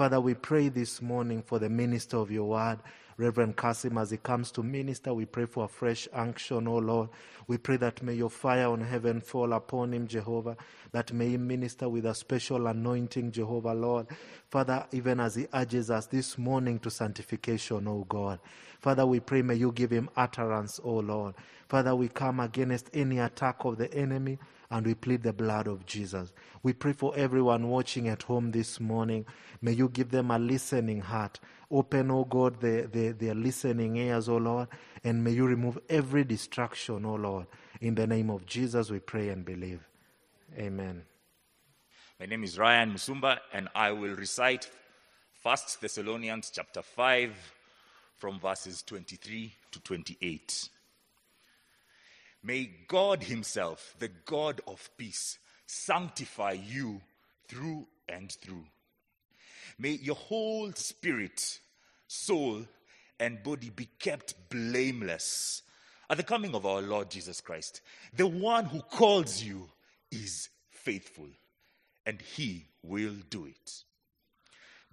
Father, we pray this morning for the minister of your word. Reverend Kasim, as he comes to minister, we pray for a fresh unction, O Lord. We pray that may your fire on heaven fall upon him, Jehovah, that may he minister with a special anointing, Jehovah, Lord. Father, even as he urges us this morning to sanctification, O God. Father, we pray, may you give him utterance, O Lord. Father, we come against any attack of the enemy and we plead the blood of Jesus. We pray for everyone watching at home this morning. May you give them a listening heart. Open, O oh God, their, their, their listening ears, O oh Lord, and may you remove every distraction, O oh Lord. In the name of Jesus, we pray and believe. Amen. My name is Ryan Musumba, and I will recite 1 Thessalonians chapter 5 from verses 23 to 28. May God Himself, the God of peace, sanctify you through and through. May your whole spirit, soul, and body be kept blameless at the coming of our Lord Jesus Christ. The one who calls you is faithful, and he will do it.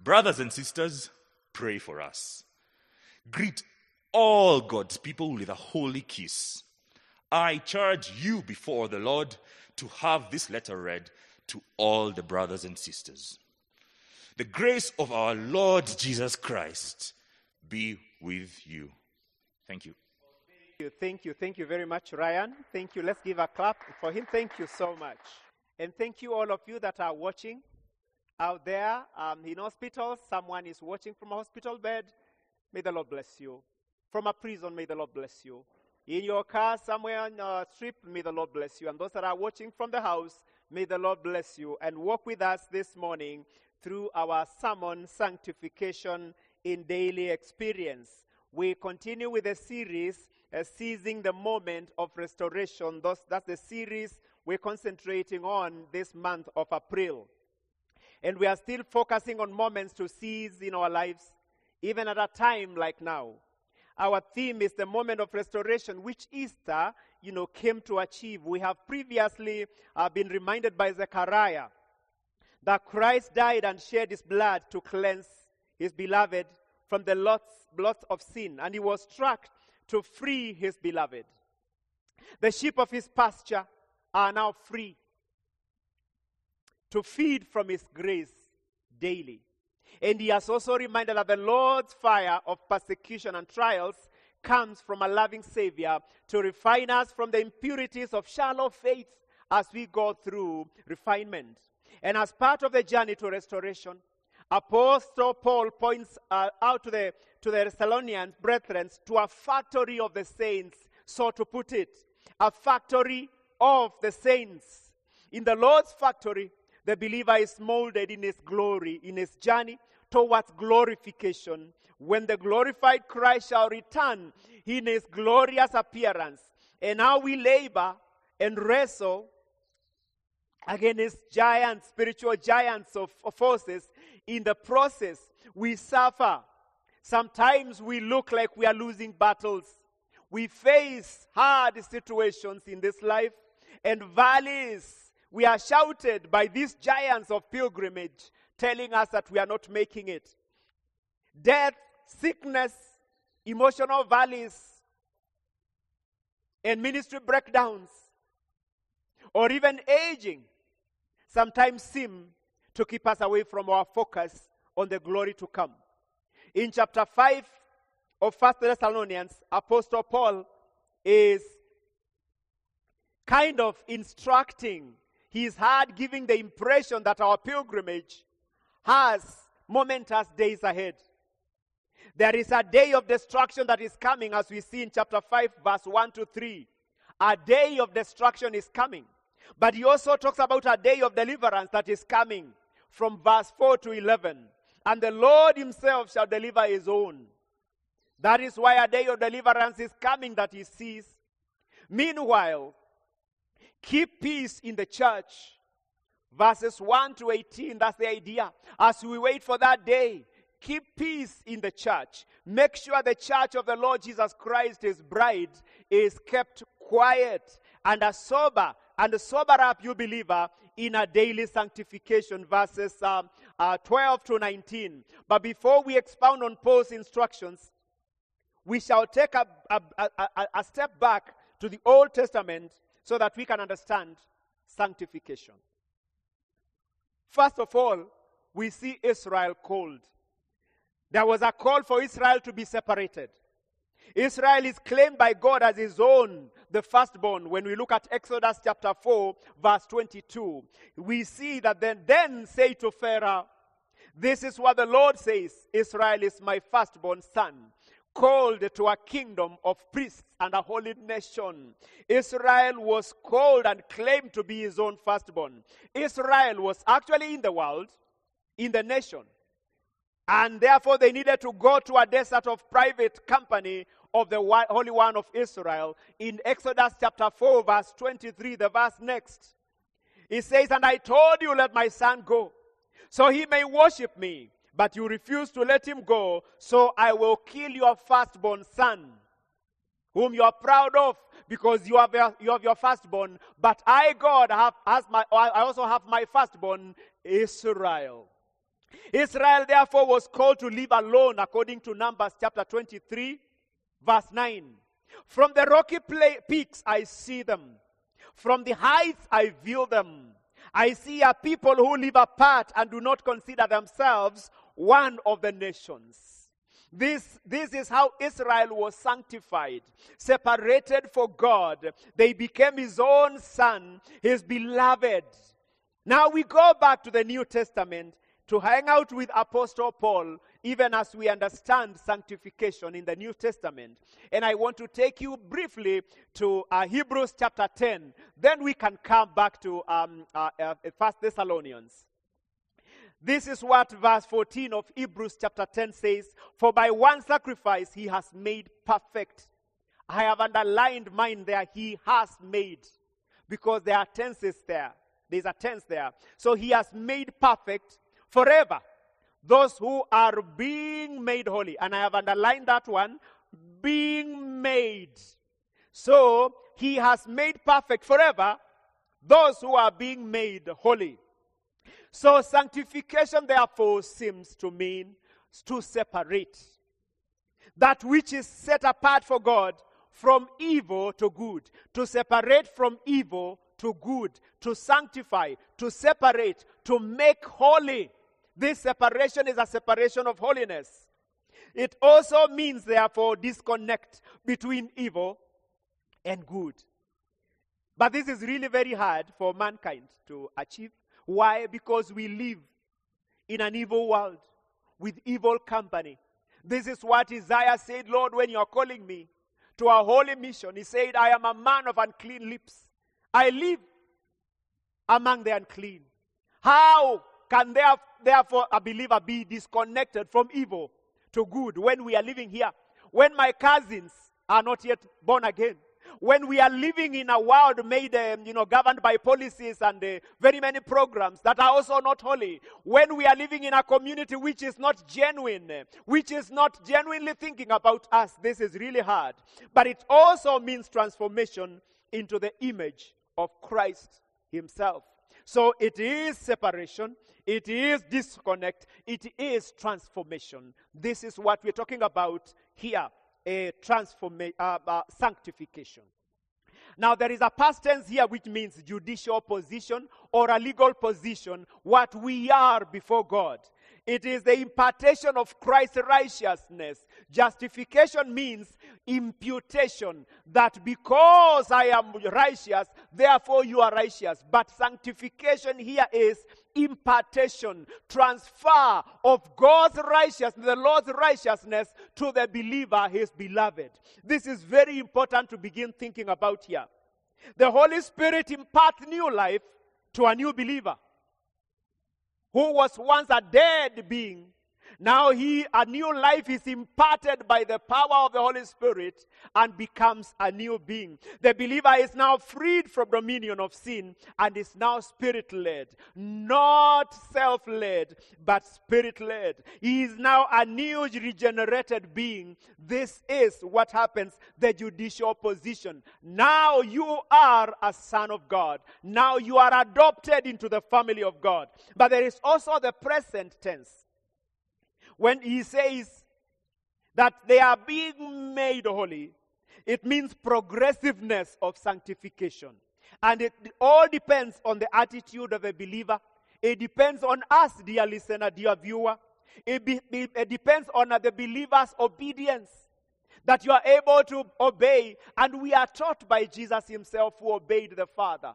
Brothers and sisters, pray for us. Greet all God's people with a holy kiss. I charge you before the Lord to have this letter read to all the brothers and sisters. The grace of our Lord Jesus Christ be with you. Thank you. Thank you, thank you, thank you very much, Ryan. Thank you. Let's give a clap for him. Thank you so much. And thank you, all of you that are watching out there um, in hospitals. Someone is watching from a hospital bed. May the Lord bless you. From a prison, may the Lord bless you. In your car, somewhere on a strip, may the Lord bless you. And those that are watching from the house, may the Lord bless you. And walk with us this morning through our sermon, Sanctification in Daily Experience. We continue with the series, uh, Seizing the Moment of Restoration. Thus, that's the series we're concentrating on this month of April. And we are still focusing on moments to seize in our lives, even at a time like now. Our theme is the moment of restoration, which Easter, you know, came to achieve. We have previously uh, been reminded by Zechariah that Christ died and shed his blood to cleanse his beloved from the lots, blots of sin, and he was struck to free his beloved. The sheep of his pasture are now free to feed from his grace daily. And he has also reminded that the Lord's fire of persecution and trials comes from a loving Savior to refine us from the impurities of shallow faith as we go through refinement. And as part of the journey to restoration, Apostle Paul points uh, out to the, to the Thessalonians brethren to a factory of the saints, so to put it, a factory of the saints. In the Lord's factory, the believer is molded in his glory, in his journey towards glorification. When the glorified Christ shall return in his glorious appearance. And now we labor and wrestle against giants, spiritual giants of, of forces. In the process, we suffer. Sometimes we look like we are losing battles. We face hard situations in this life and valleys we are shouted by these giants of pilgrimage, telling us that we are not making it. Death, sickness, emotional valleys, and ministry breakdowns, or even aging, sometimes seem to keep us away from our focus on the glory to come. In chapter 5 of First Thessalonians, Apostle Paul is kind of instructing He's hard giving the impression that our pilgrimage has momentous days ahead. There is a day of destruction that is coming, as we see in chapter 5, verse 1 to 3. A day of destruction is coming. But he also talks about a day of deliverance that is coming from verse 4 to 11. And the Lord himself shall deliver his own. That is why a day of deliverance is coming that he sees. Meanwhile, Keep peace in the church. Verses 1 to 18, that's the idea. As we wait for that day, keep peace in the church. Make sure the church of the Lord Jesus Christ, his bride, is kept quiet and a sober, and sober up you believer in a daily sanctification, verses um, uh, 12 to 19. But before we expound on Paul's instructions, we shall take a, a, a, a step back to the Old Testament so that we can understand sanctification. First of all, we see Israel called. There was a call for Israel to be separated. Israel is claimed by God as his own, the firstborn. When we look at Exodus chapter 4, verse 22, we see that then, then say to Pharaoh, This is what the Lord says Israel is my firstborn son, called to a kingdom of priests and a holy nation. Israel was called and claimed to be his own firstborn. Israel was actually in the world, in the nation. And therefore, they needed to go to a desert of private company of the Holy One of Israel. In Exodus chapter 4, verse 23, the verse next, he says, And I told you, let my son go, so he may worship me. But you refuse to let him go, so I will kill your firstborn son, whom you are proud of, because you have, your, you have your firstborn. But I, God, have as my, I also have my firstborn, Israel. Israel, therefore, was called to live alone, according to Numbers chapter 23, verse 9. From the rocky peaks I see them, from the heights I view them. I see a people who live apart and do not consider themselves one of the nations. This, this is how Israel was sanctified, separated for God. They became his own son, his beloved. Now we go back to the New Testament to hang out with Apostle Paul, even as we understand sanctification in the New Testament. And I want to take you briefly to uh, Hebrews chapter 10. Then we can come back to um, uh, uh, First Thessalonians. This is what verse 14 of Hebrews chapter 10 says For by one sacrifice he has made perfect. I have underlined mine there, he has made, because there are tenses there. There's a tense there. So he has made perfect forever those who are being made holy. And I have underlined that one being made. So he has made perfect forever those who are being made holy. So sanctification, therefore, seems to mean to separate that which is set apart for God from evil to good, to separate from evil to good, to sanctify, to separate, to make holy. This separation is a separation of holiness. It also means, therefore, disconnect between evil and good. But this is really very hard for mankind to achieve. Why? Because we live in an evil world with evil company. This is what Isaiah said, Lord, when you are calling me to a holy mission. He said, I am a man of unclean lips. I live among the unclean. How can there, therefore a believer be disconnected from evil to good when we are living here? When my cousins are not yet born again? When we are living in a world made, um, you know, governed by policies and uh, very many programs that are also not holy. When we are living in a community which is not genuine, which is not genuinely thinking about us, this is really hard. But it also means transformation into the image of Christ Himself. So it is separation, it is disconnect, it is transformation. This is what we're talking about here a transformation, uh, uh, sanctification. Now, there is a past tense here which means judicial position or a legal position, what we are before God. It is the impartation of Christ's righteousness. Justification means imputation, that because I am righteous, therefore you are righteous. But sanctification here is impartation, transfer of God's righteousness, the Lord's righteousness to the believer, his beloved. This is very important to begin thinking about here. The Holy Spirit imparts new life to a new believer who was once a dead being, Now he a new life is imparted by the power of the Holy Spirit and becomes a new being. The believer is now freed from dominion of sin and is now spirit led, not self led, but spirit led. He is now a new regenerated being. This is what happens the judicial position. Now you are a son of God. Now you are adopted into the family of God. But there is also the present tense when he says that they are being made holy, it means progressiveness of sanctification. And it all depends on the attitude of a believer. It depends on us, dear listener, dear viewer. It, be, it depends on the believer's obedience that you are able to obey. And we are taught by Jesus himself who obeyed the Father.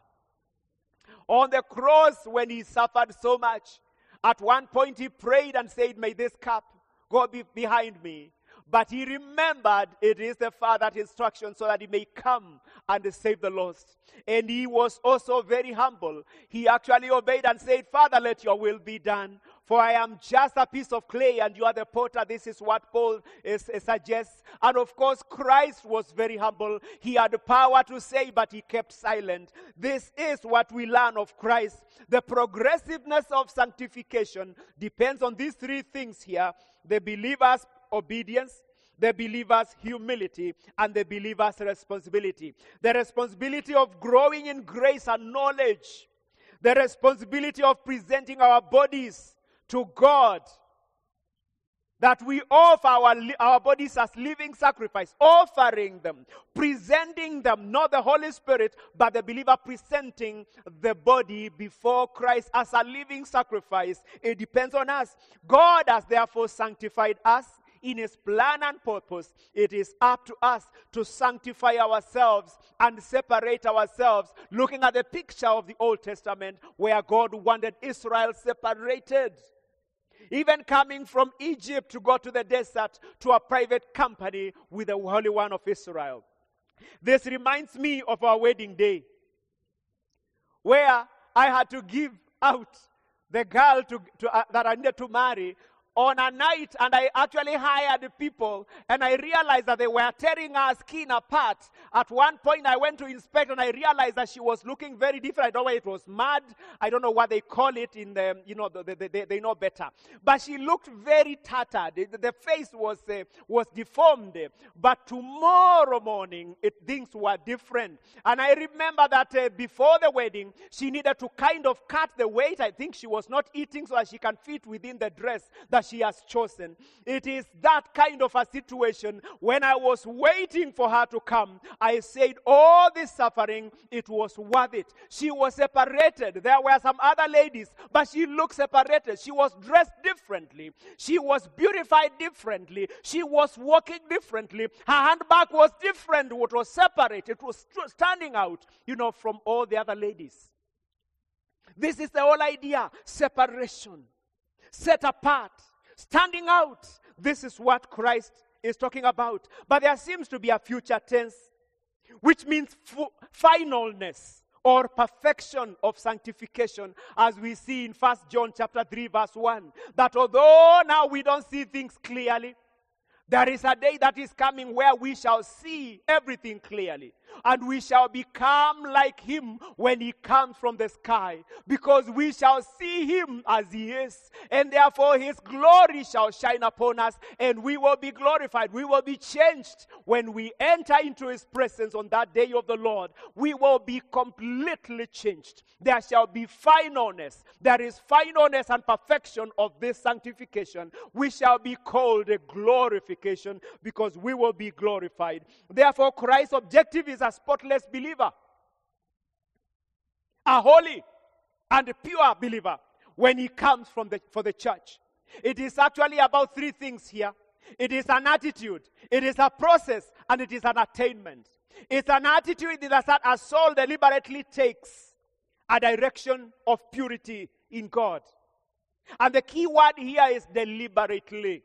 On the cross, when he suffered so much, at one point, he prayed and said, May this cup go be behind me. But he remembered it is the Father's instruction so that he may come and save the lost. And he was also very humble. He actually obeyed and said, Father, let your will be done. For I am just a piece of clay and you are the potter. This is what Paul is, is suggests. And of course, Christ was very humble. He had the power to say, but he kept silent. This is what we learn of Christ. The progressiveness of sanctification depends on these three things here the believer's obedience, the believer's humility, and the believer's responsibility. The responsibility of growing in grace and knowledge, the responsibility of presenting our bodies to God. That we offer our, our bodies as living sacrifice, offering them, presenting them, not the Holy Spirit, but the believer presenting the body before Christ as a living sacrifice. It depends on us. God has therefore sanctified us in his plan and purpose, it is up to us to sanctify ourselves and separate ourselves, looking at the picture of the Old Testament where God wanted Israel separated. Even coming from Egypt to go to the desert to a private company with the Holy One of Israel. This reminds me of our wedding day, where I had to give out the girl to, to, uh, that I needed to marry on a night and I actually hired people and I realized that they were tearing her skin apart. At one point I went to inspect and I realized that she was looking very different. I don't know whether it was mud. I don't know what they call it in the, you know, the, the, the, they know better. But she looked very tattered. The, the face was, uh, was deformed. But tomorrow morning it, things were different. And I remember that uh, before the wedding, she needed to kind of cut the weight. I think she was not eating so that she can fit within the dress that she has chosen. It is that kind of a situation. When I was waiting for her to come, I said, All this suffering, it was worth it. She was separated. There were some other ladies, but she looked separated. She was dressed differently. She was beautified differently. She was walking differently. Her handbag was different. It was separate. It was standing out, you know, from all the other ladies. This is the whole idea separation, set apart standing out. This is what Christ is talking about. But there seems to be a future tense, which means finalness or perfection of sanctification as we see in First John chapter 3 verse 1 that although now we don't see things clearly there is a day that is coming where we shall see everything clearly and we shall become like him when he comes from the sky, because we shall see him as he is, and therefore his glory shall shine upon us, and we will be glorified. We will be changed when we enter into his presence on that day of the Lord. We will be completely changed. There shall be finalness. There is finalness and perfection of this sanctification. We shall be called a glorification because we will be glorified. Therefore, Christ's objective is a spotless believer, a holy and a pure believer when he comes from the, for the church. It is actually about three things here it is an attitude, it is a process, and it is an attainment. It's an attitude that a soul deliberately takes a direction of purity in God. And the key word here is deliberately.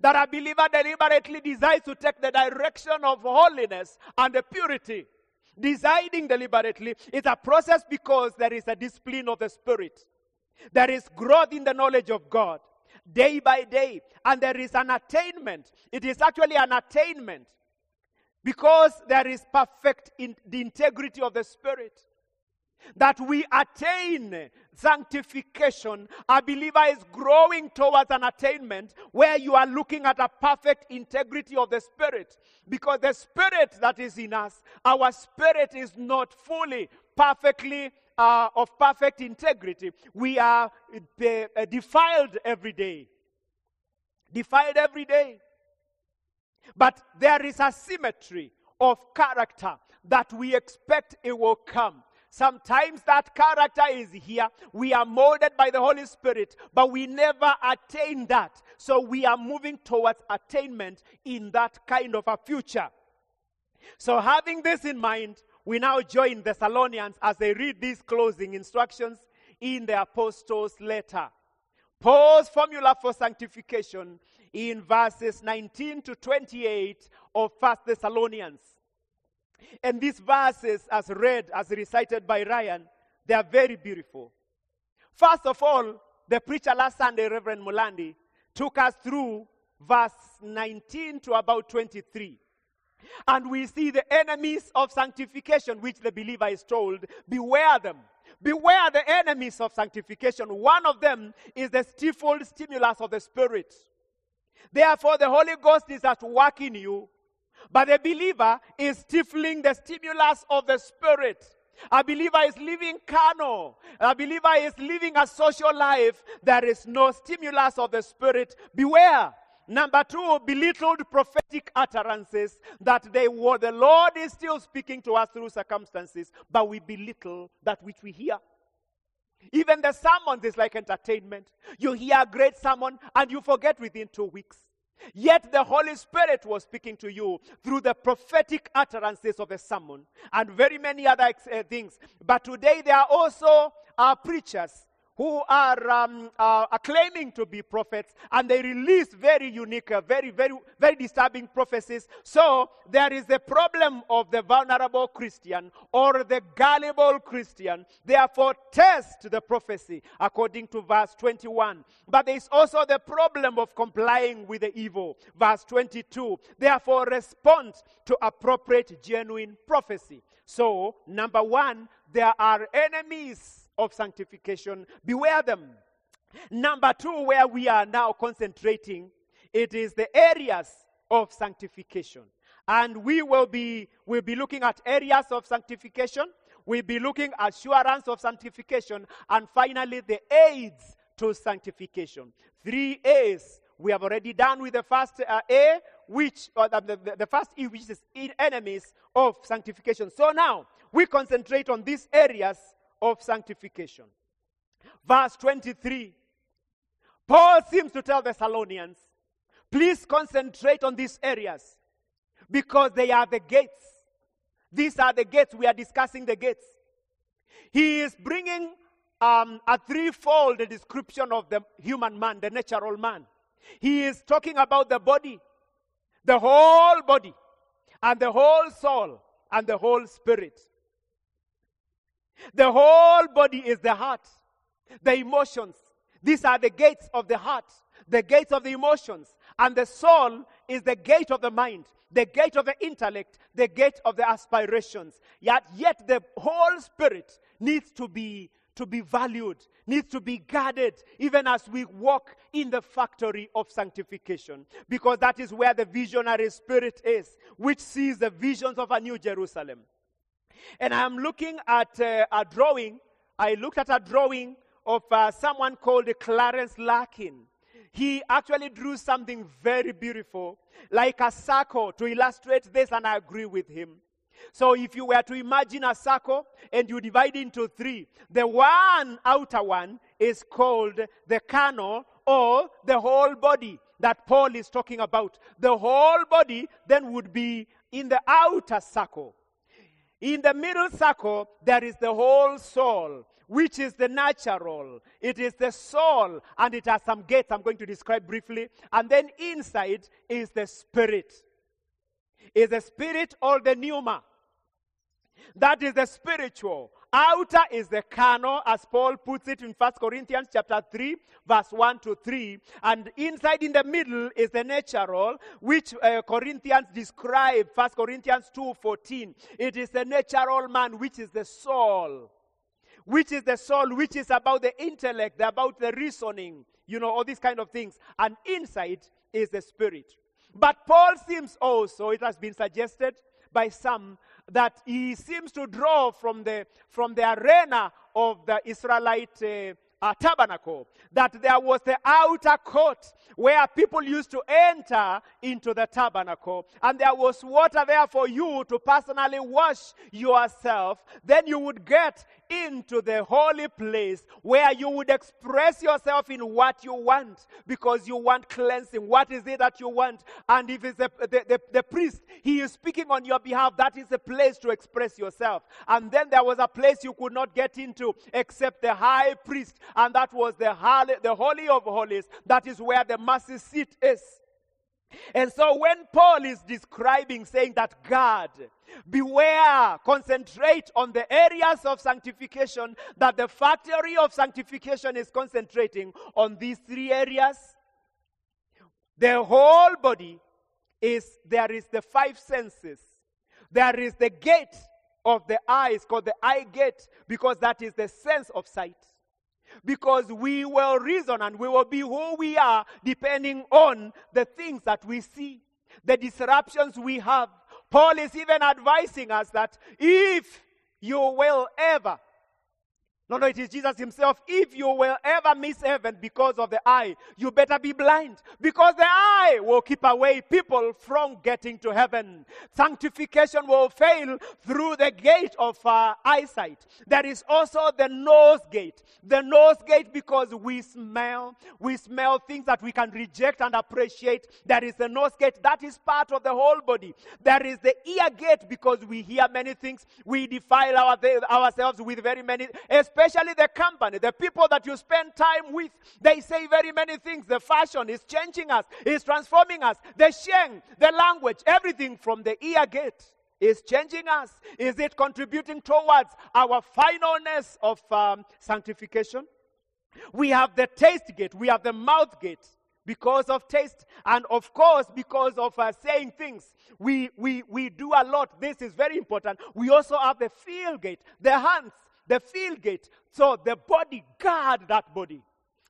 That a believer deliberately decides to take the direction of holiness and the purity. Deciding deliberately is a process because there is a discipline of the Spirit. There is growth in the knowledge of God. day by day. And there is an attainment. It is actually an attainment because there is perfect in the integrity of the Spirit. That we attain sanctification. A believer is growing towards an attainment where you are looking at a perfect integrity of the Spirit. Because the Spirit that is in us, our spirit is not fully, perfectly uh, of perfect integrity. We are uh, defiled every day. Defiled every day. But there is a symmetry of character that we expect it will come. Sometimes that character is here. We are molded by the Holy Spirit, but we never attain that. So we are moving towards attainment in that kind of a future. So, having this in mind, we now join the Thessalonians as they read these closing instructions in the apostles' letter. Paul's formula for sanctification in verses 19 to 28 of 1 Thessalonians. And these verses, as read, as recited by Ryan, they are very beautiful. First of all, the preacher last Sunday, Reverend Mulandi, took us through verse 19 to about 23. And we see the enemies of sanctification, which the believer is told, beware them. Beware the enemies of sanctification. One of them is the stifled stimulus of the Spirit. Therefore, the Holy Ghost is at work in you, but a believer is stifling the stimulus of the Spirit. A believer is living carnal. A believer is living a social life. There is no stimulus of the Spirit. Beware. Number two, belittled prophetic utterances that they were, the Lord is still speaking to us through circumstances, but we belittle that which we hear. Even the sermons is like entertainment. You hear a great sermon and you forget within two weeks. Yet the Holy Spirit was speaking to you through the prophetic utterances of a sermon and very many other uh, things. But today there are also uh, preachers who are um, uh, claiming to be prophets and they release very unique, uh, very, very, very disturbing prophecies. So there is the problem of the vulnerable Christian or the gullible Christian. Therefore, test the prophecy according to verse 21. But there is also the problem of complying with the evil. Verse 22. Therefore, respond to appropriate, genuine prophecy. So, number one, there are enemies of sanctification. Beware them. Number two, where we are now concentrating, it is the areas of sanctification. And we will be, we'll be looking at areas of sanctification. We'll be looking at assurance of sanctification. And finally, the aids to sanctification. Three A's. We have already done with the first uh, A, which, or the, the, the first E, which is enemies of sanctification. So now, we concentrate on these areas of sanctification. Verse 23. Paul seems to tell the Thessalonians, please concentrate on these areas because they are the gates. These are the gates. We are discussing the gates. He is bringing um, a threefold description of the human man, the natural man. He is talking about the body, the whole body, and the whole soul, and the whole spirit. The whole body is the heart, the emotions. These are the gates of the heart, the gates of the emotions. And the soul is the gate of the mind, the gate of the intellect, the gate of the aspirations. Yet, yet the whole spirit needs to be to be valued, needs to be guarded, even as we walk in the factory of sanctification. Because that is where the visionary spirit is, which sees the visions of a new Jerusalem. And I'm looking at uh, a drawing. I looked at a drawing of uh, someone called Clarence Larkin. He actually drew something very beautiful, like a circle, to illustrate this, and I agree with him. So, if you were to imagine a circle and you divide it into three, the one outer one is called the kernel or the whole body that Paul is talking about. The whole body then would be in the outer circle. In the middle circle, there is the whole soul, which is the natural. It is the soul, and it has some gates I'm going to describe briefly. And then inside is the spirit. Is the spirit or the pneuma? That is the spiritual. Outer is the carnal, as Paul puts it in 1 Corinthians chapter 3, verse 1 to 3. And inside in the middle is the natural, which uh, Corinthians describe, 1 Corinthians 2, 14. It is the natural man, which is the soul. Which is the soul, which is about the intellect, about the reasoning, you know, all these kind of things. And inside is the spirit. But Paul seems also, it has been suggested by some, that he seems to draw from the, from the arena of the Israelite uh, uh, tabernacle, that there was the outer court where people used to enter into the tabernacle, and there was water there for you to personally wash yourself. Then you would get into the holy place where you would express yourself in what you want because you want cleansing. What is it that you want? And if it's the, the, the, the priest, he is speaking on your behalf, that is the place to express yourself. And then there was a place you could not get into except the high priest, and that was the holy, the holy of holies. That is where the mercy seat is. And so when Paul is describing, saying that God, beware, concentrate on the areas of sanctification, that the factory of sanctification is concentrating on these three areas. The whole body is, there is the five senses. There is the gate of the eyes called the eye gate because that is the sense of sight because we will reason and we will be who we are depending on the things that we see, the disruptions we have. Paul is even advising us that if you will ever no, no, it is Jesus himself. If you will ever miss heaven because of the eye, you better be blind because the eye will keep away people from getting to heaven. Sanctification will fail through the gate of uh, eyesight. There is also the nose gate. The nose gate because we smell, we smell things that we can reject and appreciate. There is the nose gate. That is part of the whole body. There is the ear gate because we hear many things. We defile our, ourselves with very many, especially the company, the people that you spend time with. They say very many things. The fashion is changing us, is transforming us. The sheng, the language, everything from the ear gate is changing us. Is it contributing towards our finalness of um, sanctification? We have the taste gate, we have the mouth gate because of taste and of course because of uh, saying things we, we we do a lot this is very important we also have the feel gate the hands the field gate. So the body, guard that body.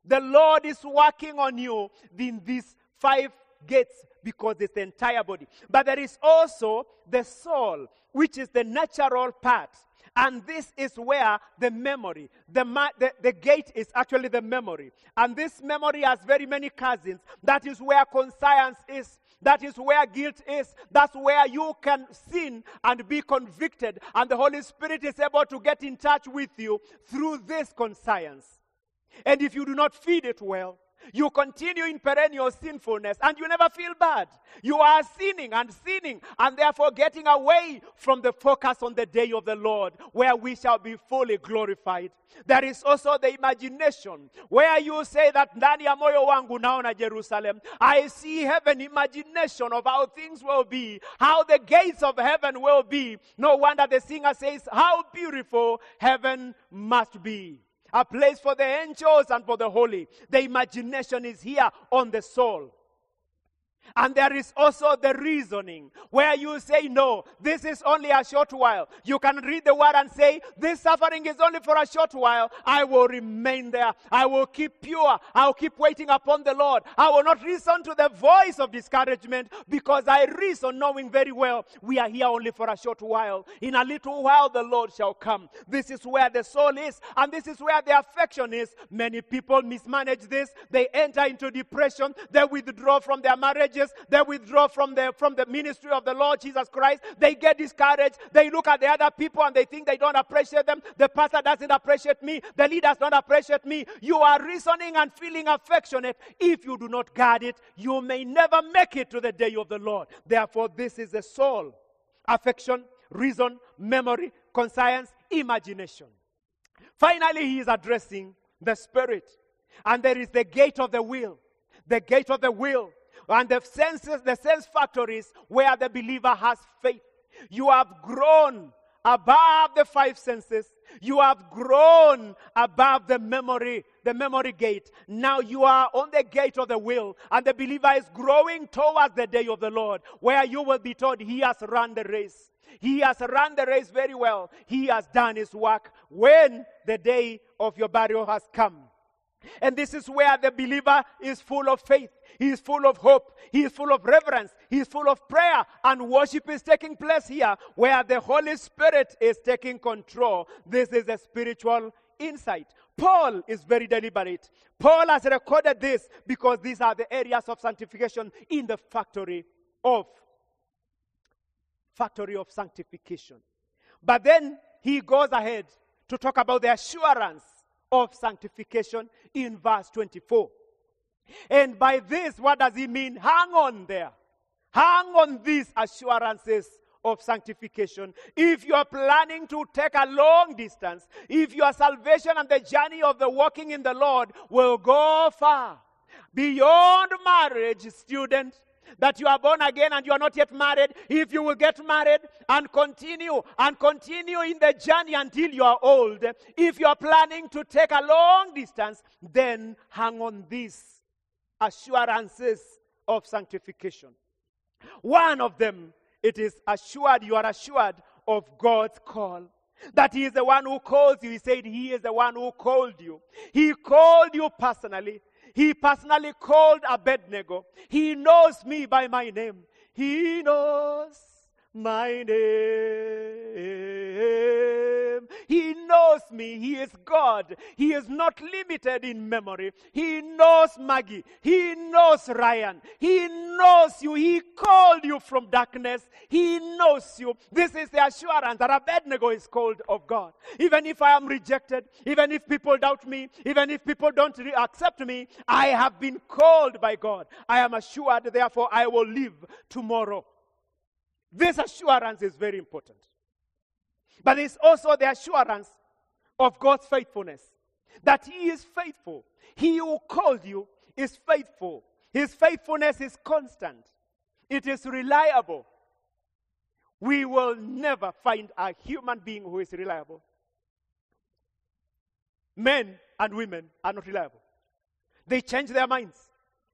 The Lord is working on you in these five gates because it's the entire body. But there is also the soul, which is the natural part. And this is where the memory, the, ma- the, the, gate is actually the memory. And this memory has very many cousins. That is where conscience is. That is where guilt is. That's where you can sin and be convicted. And the Holy Spirit is able to get in touch with you through this conscience. And if you do not feed it well, you continue in perennial sinfulness and you never feel bad. You are sinning and sinning and therefore getting away from the focus on the day of the Lord where we shall be fully glorified. There is also the imagination where you say that ndani ya moyo wangu naona Jerusalem. I see heaven, imagination of how things will be, how the gates of heaven will be. No wonder the singer says, how beautiful heaven must be a place for the angels and for the holy. The imagination is here on the soul. And there is also the reasoning where you say, No, this is only a short while. You can read the word and say, This suffering is only for a short while. I will remain there. I will keep pure. I will keep waiting upon the Lord. I will not listen to the voice of discouragement because I reason knowing very well we are here only for a short while. In a little while, the Lord shall come. This is where the soul is, and this is where the affection is. Many people mismanage this. They enter into depression. They withdraw from their marriage churches, they withdraw from the, from the ministry of the Lord Jesus Christ. They get discouraged. They look at the other people and they think they don't appreciate them. The pastor doesn't appreciate me. The leaders don't appreciate me. You are reasoning and feeling affectionate. If you do not guard it, you may never make it to the day of the Lord. Therefore, this is the soul affection, reason, memory, conscience, imagination. Finally, he is addressing the spirit. And there is the gate of the will. The gate of the will and the senses, the sense factories where the believer has faith. You have grown above the five senses. You have grown above the memory, the memory gate. Now you are on the gate of the will, and the believer is growing towards the day of the Lord, where you will be told he has run the race. He has run the race very well. He has done his work when the day of your burial has come. And this is where the believer is full of faith. He is full of hope. He is full of reverence. He is full of prayer. And worship is taking place here where the Holy Spirit is taking control. This is a spiritual insight. Paul is very deliberate. Paul has recorded this because these are the areas of sanctification in the factory of factory of sanctification. But then he goes ahead to talk about the assurance of sanctification in verse 24. And by this, what does he mean? Hang on there. Hang on these assurances of sanctification. If you are planning to take a long distance, if your salvation and the journey of the walking in the Lord will go far, beyond marriage, student, that you are born again and you are not yet married, if you will get married and continue and continue in the journey until you are old, if you are planning to take a long distance, then hang on these assurances of sanctification. One of them, it is assured, you are assured of God's call. That He is the one who calls you. He said He is the one who called you. He called you personally. He personally called Abednego. He knows me by my name. He knows my name. He knows me. He is God. He is not limited in memory. He knows Maggie. He knows Ryan. He knows you. He called you from darkness. He knows you. This is the assurance that Abednego is called of God. Even if I am rejected, even if people doubt me, even if people don't re- accept me, I have been called by God. I am assured, therefore, I will live tomorrow. This assurance is very important. But it's also the assurance of God's faithfulness that He is faithful. He who called you is faithful. His faithfulness is constant, it is reliable. We will never find a human being who is reliable. Men and women are not reliable. They change their minds.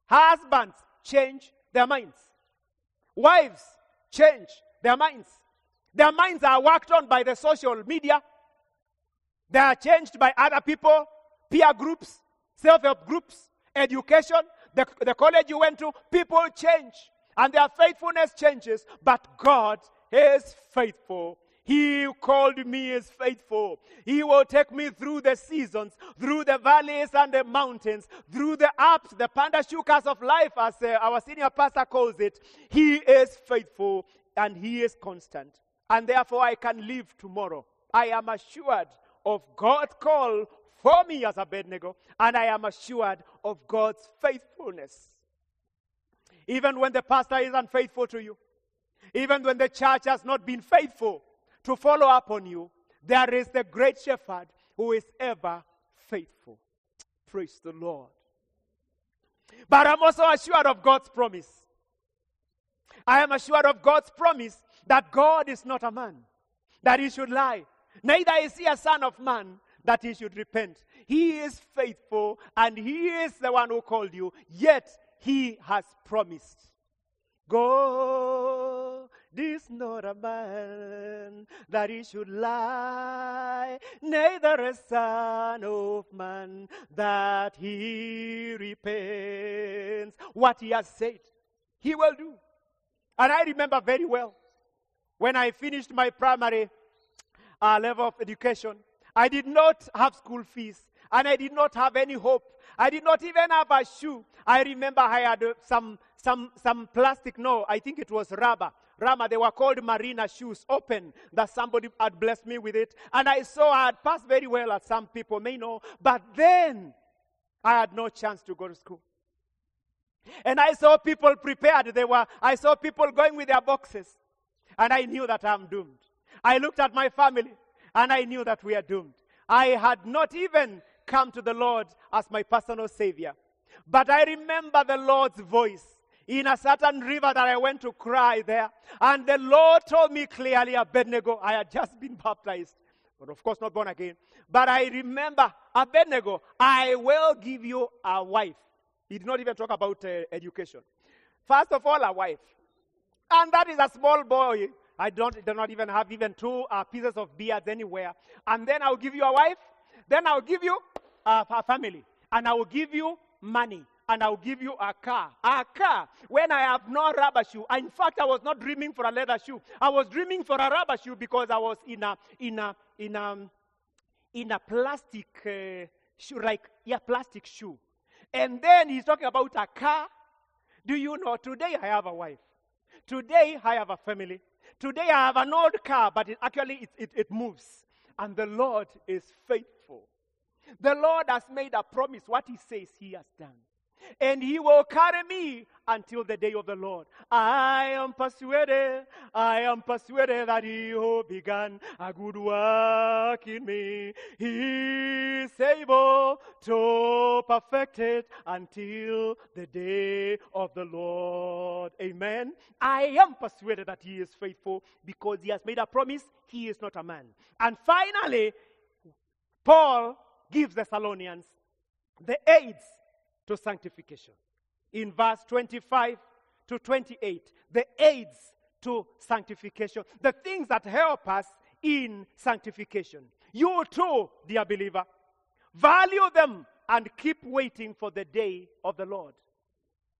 Husbands change their minds. Wives change their minds. Their minds are worked on by the social media. They are changed by other people, peer groups, self help groups, education, the, the college you went to. People change and their faithfulness changes, but God is faithful. He who called me is faithful. He will take me through the seasons, through the valleys and the mountains, through the ups, the pandashukas of life, as uh, our senior pastor calls it. He is faithful and he is constant. And therefore, I can live tomorrow. I am assured of God's call for me as Abednego, and I am assured of God's faithfulness. Even when the pastor is unfaithful to you, even when the church has not been faithful to follow up on you, there is the great shepherd who is ever faithful. Praise the Lord. But I'm also assured of God's promise. I am assured of God's promise that God is not a man, that he should lie. Neither is he a son of man, that he should repent. He is faithful and he is the one who called you, yet he has promised. God is not a man that he should lie, neither a son of man that he repents. What he has said, he will do. And I remember very well when I finished my primary uh, level of education, I did not have school fees and I did not have any hope. I did not even have a shoe. I remember I had uh, some, some, some plastic, no, I think it was rubber. Rama, they were called marina shoes, open, that somebody had blessed me with it. And I saw I had passed very well, as some people may know. But then I had no chance to go to school. And I saw people prepared. They were, I saw people going with their boxes. And I knew that I'm doomed. I looked at my family and I knew that we are doomed. I had not even come to the Lord as my personal Savior. But I remember the Lord's voice in a certain river that I went to cry there. And the Lord told me clearly, Abednego, I had just been baptized, but of course not born again. But I remember, Abednego, I will give you a wife. He did not even talk about uh, education. First of all, a wife. And that is a small boy. I don't, do not even have even two uh, pieces of beard anywhere. And then I'll give you a wife. Then I'll give you uh, a family. And I will give you money and I'll give you a car. A car. When I have no rubber shoe. In fact, I was not dreaming for a leather shoe. I was dreaming for a rubber shoe because I was in a in a in a in a plastic uh, shoe, like yeah, plastic shoe. And then he's talking about a car. Do you know? Today I have a wife. Today I have a family. Today I have an old car, but it, actually it, it, it moves. And the Lord is faithful. The Lord has made a promise. What He says, He has done and he will carry me until the day of the Lord. I am persuaded, I am persuaded that he who began a good work in me, he is able to perfect it until the day of the Lord. Amen. I am persuaded that he is faithful because he has made a promise, he is not a man. And finally, Paul gives the Thessalonians the aids to sanctification. In verse 25 to 28, the aids to sanctification, the things that help us in sanctification. You too, dear believer, value them and keep waiting for the day of the Lord.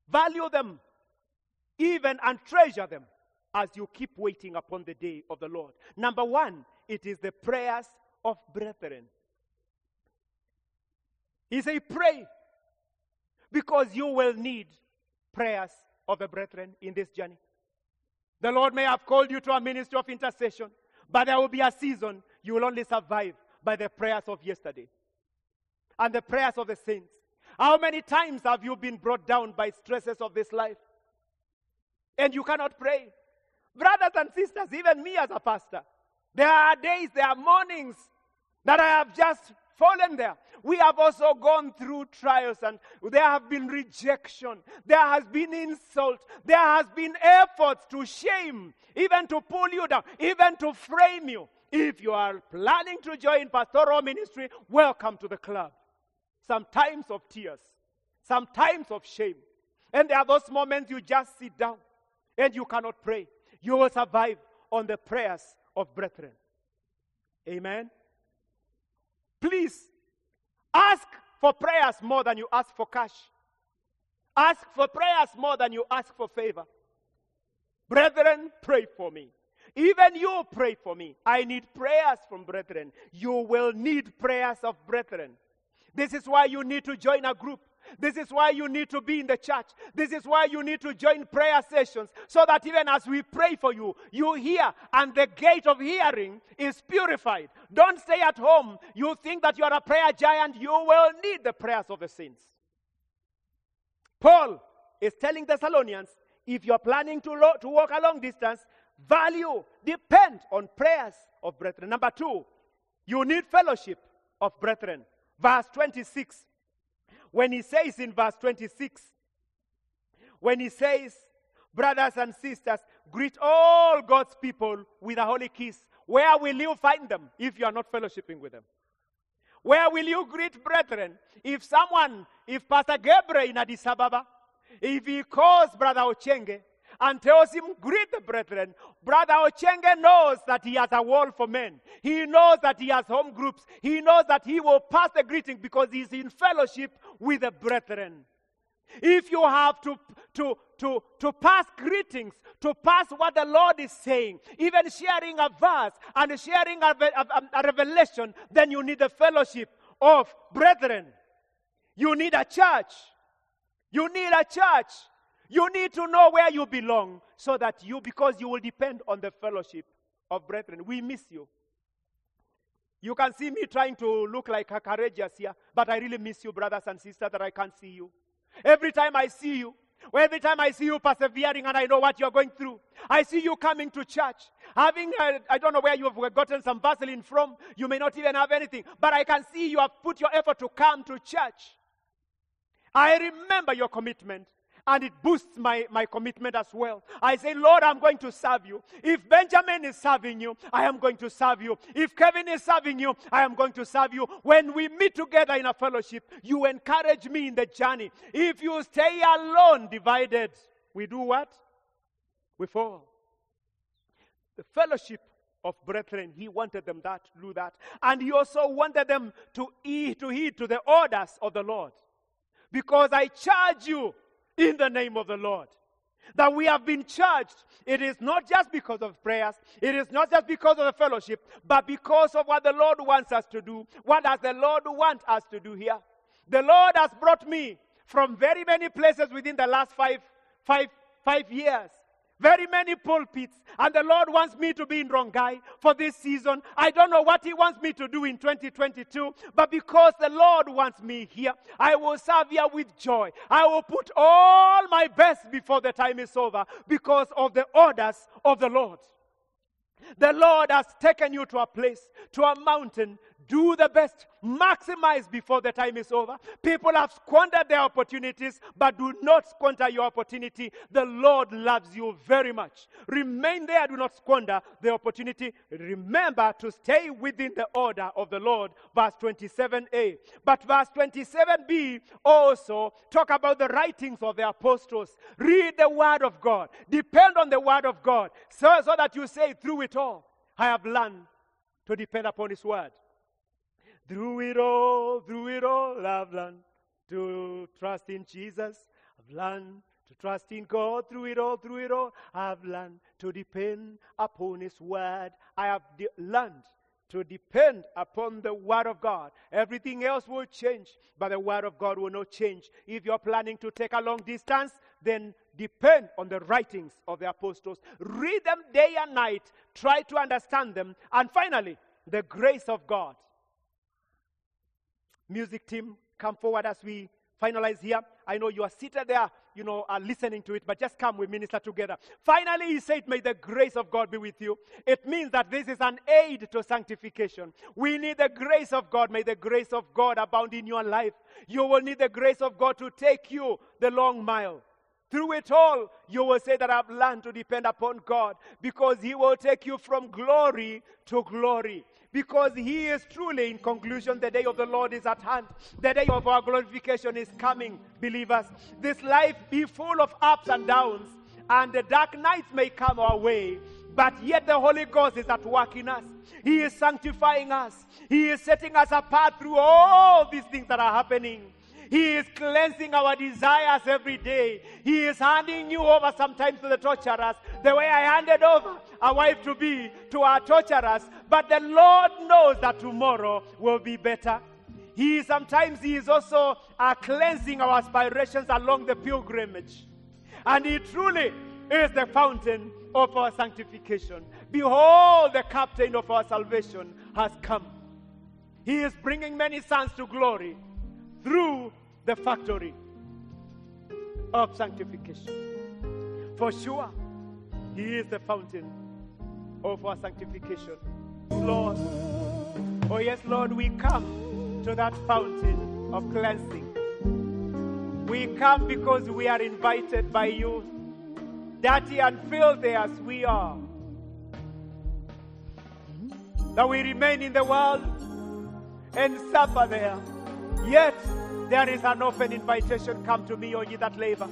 Value them, even and treasure them as you keep waiting upon the day of the Lord. Number one, it is the prayers of brethren. He said, Pray because you will need prayers of the brethren in this journey. The Lord may have called you to a ministry of intercession, but there will be a season you will only survive by the prayers of yesterday and the prayers of the saints. How many times have you been brought down by stresses of this life? And you cannot pray. Brothers and sisters, even me as a pastor, there are days, there are mornings that I have just fallen there. We have also gone through trials and there have been rejection. There has been insult. There has been efforts to shame, even to pull you down, even to frame you. If you are planning to join pastoral ministry, welcome to the club. Some times of tears, some times of shame. And there are those moments you just sit down and you cannot pray. You will survive on the prayers of brethren. Amen. Please ask for prayers more than you ask for cash. Ask for prayers more than you ask for favor. Brethren, pray for me. Even you pray for me. I need prayers from brethren. You will need prayers of brethren. This is why you need to join a group. This is why you need to be in the church. This is why you need to join prayer sessions so that even as we pray for you, you hear and the gate of hearing is purified. Don't stay at home. You think that you are a prayer giant, you will need the prayers of the saints. Paul is telling Thessalonians if you're planning to, lo- to walk a long distance, value, depend on prayers of brethren. Number two, you need fellowship of brethren. Verse 26 when he says in verse 26, when he says, Brothers and sisters, greet all God's people with a holy kiss. Where will you find them if you are not fellowshipping with them? Where will you greet brethren? If someone, if Pastor Gabriel in Addis Ababa, if he calls Brother Ochenge and tells him, greet the brethren, Brother Ochenge knows that he has a wall for men. He knows that he has home groups. He knows that he will pass the greeting because he's in fellowship with the brethren. If you have to, to, to, to pass greetings, to pass what the Lord is saying, even sharing a verse and sharing a, a, a revelation, then you need the fellowship of brethren. You need a church. You need a church. You need to know where you belong so that you, because you will depend on the fellowship of brethren. We miss you. You can see me trying to look like a courageous here, but I really miss you, brothers and sisters, that I can't see you. Every time I see you, every time I see you persevering and I know what you're going through, I see you coming to church, having, uh, I don't know where you have gotten some Vaseline from. You may not even have anything, but I can see you have put your effort to come to church. I remember your commitment. And it boosts my, my commitment as well. I say, Lord, I'm going to serve you. If Benjamin is serving you, I am going to serve you. If Kevin is serving you, I am going to serve you. When we meet together in a fellowship, you encourage me in the journey. If you stay alone, divided, we do what? We fall. The fellowship of brethren, he wanted them that do that. And he also wanted them to eat, to heed to the orders of the Lord. Because I charge you in the name of the Lord. That we have been charged. It is not just because of prayers, it is not just because of the fellowship, but because of what the Lord wants us to do. What does the Lord want us to do here? The Lord has brought me from very many places within the last five, five, five years very many pulpits, and the Lord wants me to be in Rongai for this season. I don't know what He wants me to do in 2022, but because the Lord wants me here, I will serve here with joy. I will put all my best before the time is over because of the orders of the Lord. The Lord has taken you to a place, to a mountain. Do the best. Maximize before the time is over. People have squandered their opportunities, but do not squander your opportunity. The Lord loves you very much. Remain there. Do not squander the opportunity. Remember to stay within the order of the Lord. Verse 27a. But verse 27b also talk about the writings of the apostles. Read the word of God. Depend on the word of God so, so that you say through it all, I have learned to depend upon his word. Through it all, through it all, I've learned to trust in Jesus. I've learned to trust in God through it all, through it all. I've learned to depend upon His word. I have de- learned to depend upon the word of God. Everything else will change, but the word of God will not change. If you're planning to take a long distance, then depend on the writings of the apostles. Read them day and night. Try to understand them. And finally, the grace of God music team come forward as we finalize here. I know you are seated there, you know, are listening to it, but just come, we minister together. Finally, he said, May the grace of God be with you. It means that this is an aid to sanctification. We need the grace of God. May the grace of God abound in your life. You will need the grace of God to take you the long mile. Through it all, you will say that I've learned to depend upon God because He will take you from glory to glory because he is truly, in conclusion, the day of the Lord is at hand. The day of our glorification is coming, believers. This life be full of ups and downs, and the dark nights may come our way. But yet the Holy Ghost is at work in us. He is sanctifying us. He is setting us apart through all these things that are happening. He is cleansing our desires every day. He is handing you over sometimes to the torturers, the way I handed over a wife to be to our torturers. But the Lord knows that tomorrow will be better. He sometimes he is also uh, cleansing our aspirations along the pilgrimage. And he truly is the fountain of our sanctification. Behold, the captain of our salvation has come. He is bringing many sons to glory through the factory of sanctification. For sure, He is the fountain of our sanctification. Lord, oh yes, Lord, we come to that fountain of cleansing. We come because we are invited by you, dirty and filthy as we are. That we remain in the world and suffer there. Yet, there is an open invitation. Come to me, O ye that labor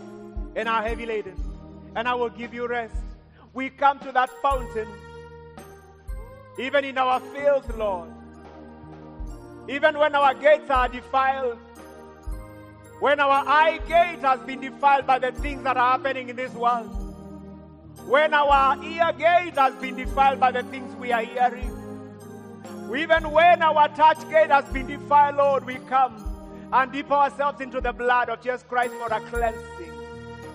and are heavy laden, and I will give you rest. We come to that fountain, even in our fields, Lord. Even when our gates are defiled, when our eye gate has been defiled by the things that are happening in this world, when our ear gate has been defiled by the things we are hearing, even when our touch gate has been defiled, Lord, we come and dip ourselves into the blood of Jesus Christ for a cleansing.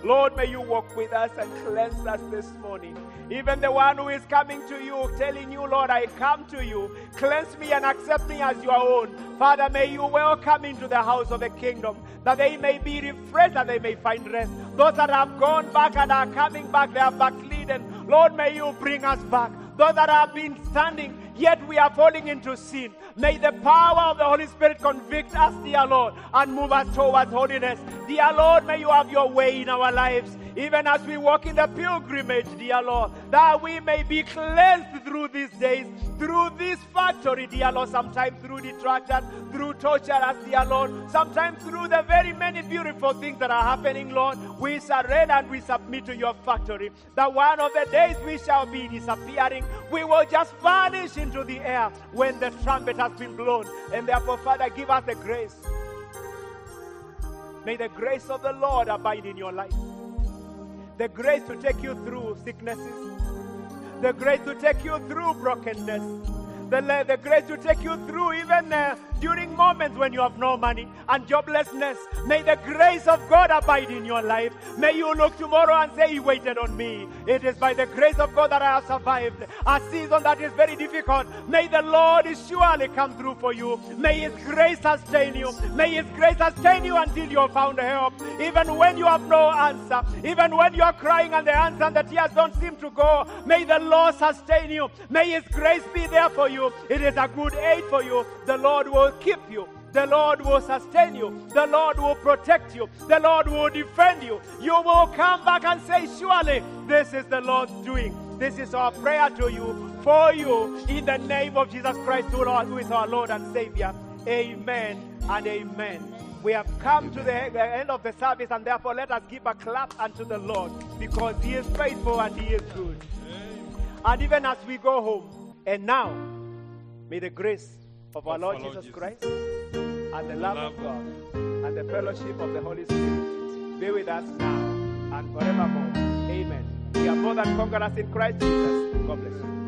Lord, may you walk with us and cleanse us this morning. Even the one who is coming to you, telling you, Lord, I come to you. Cleanse me and accept me as your own. Father, may you welcome into the house of the kingdom, that they may be refreshed, that they may find rest. Those that have gone back and are coming back, they are backslidden. Lord, may you bring us back. Those that have been standing yet we are falling into sin. May the power of the Holy Spirit convict us, dear Lord, and move us towards holiness. Dear Lord, may you have your way in our lives even as we walk in the pilgrimage, dear Lord, that we may be cleansed through these days, through this factory, dear Lord, sometimes through detractors, through torturers, dear Lord, sometimes through the very many beautiful things that are happening, Lord. We surrender and we submit to your factory. That one of the days we shall be disappearing, we will just vanish into the air when the trumpet has been blown. And therefore, Father, give us the grace. May the grace of the Lord abide in your life the grace to take you through sicknesses, the grace to take you through brokenness, the, the grace to take you through even uh, during moments when you have no money and joblessness. May the grace of God abide in your life. May you look tomorrow and say, He waited on me. It is by the grace of God that I have survived a season that is very difficult. May the Lord surely come through for you. May His grace sustain you. May His grace sustain you until you have found help. Even when you have no answer, even when you are crying and the answer and the tears don't seem to go, may the Lord sustain you. May His grace be there for you. It is a good aid for you. The Lord will keep you. The Lord will sustain you. The Lord will protect you. The Lord will defend you. You will come back and say, Surely this is the Lord's doing. This is our prayer to you, for you, in the name of Jesus Christ, who is our Lord and Savior. Amen and amen. We have come to the, the end of the service, and therefore let us give a clap unto the Lord because He is faithful and He is good. And even as we go home, and now, may the grace of our Lord Jesus. Christ and the love of God and the fellowship of the Holy Spirit be with us now and forevermore. Amen. We are more than conquerors in Christ Jesus. God bless you.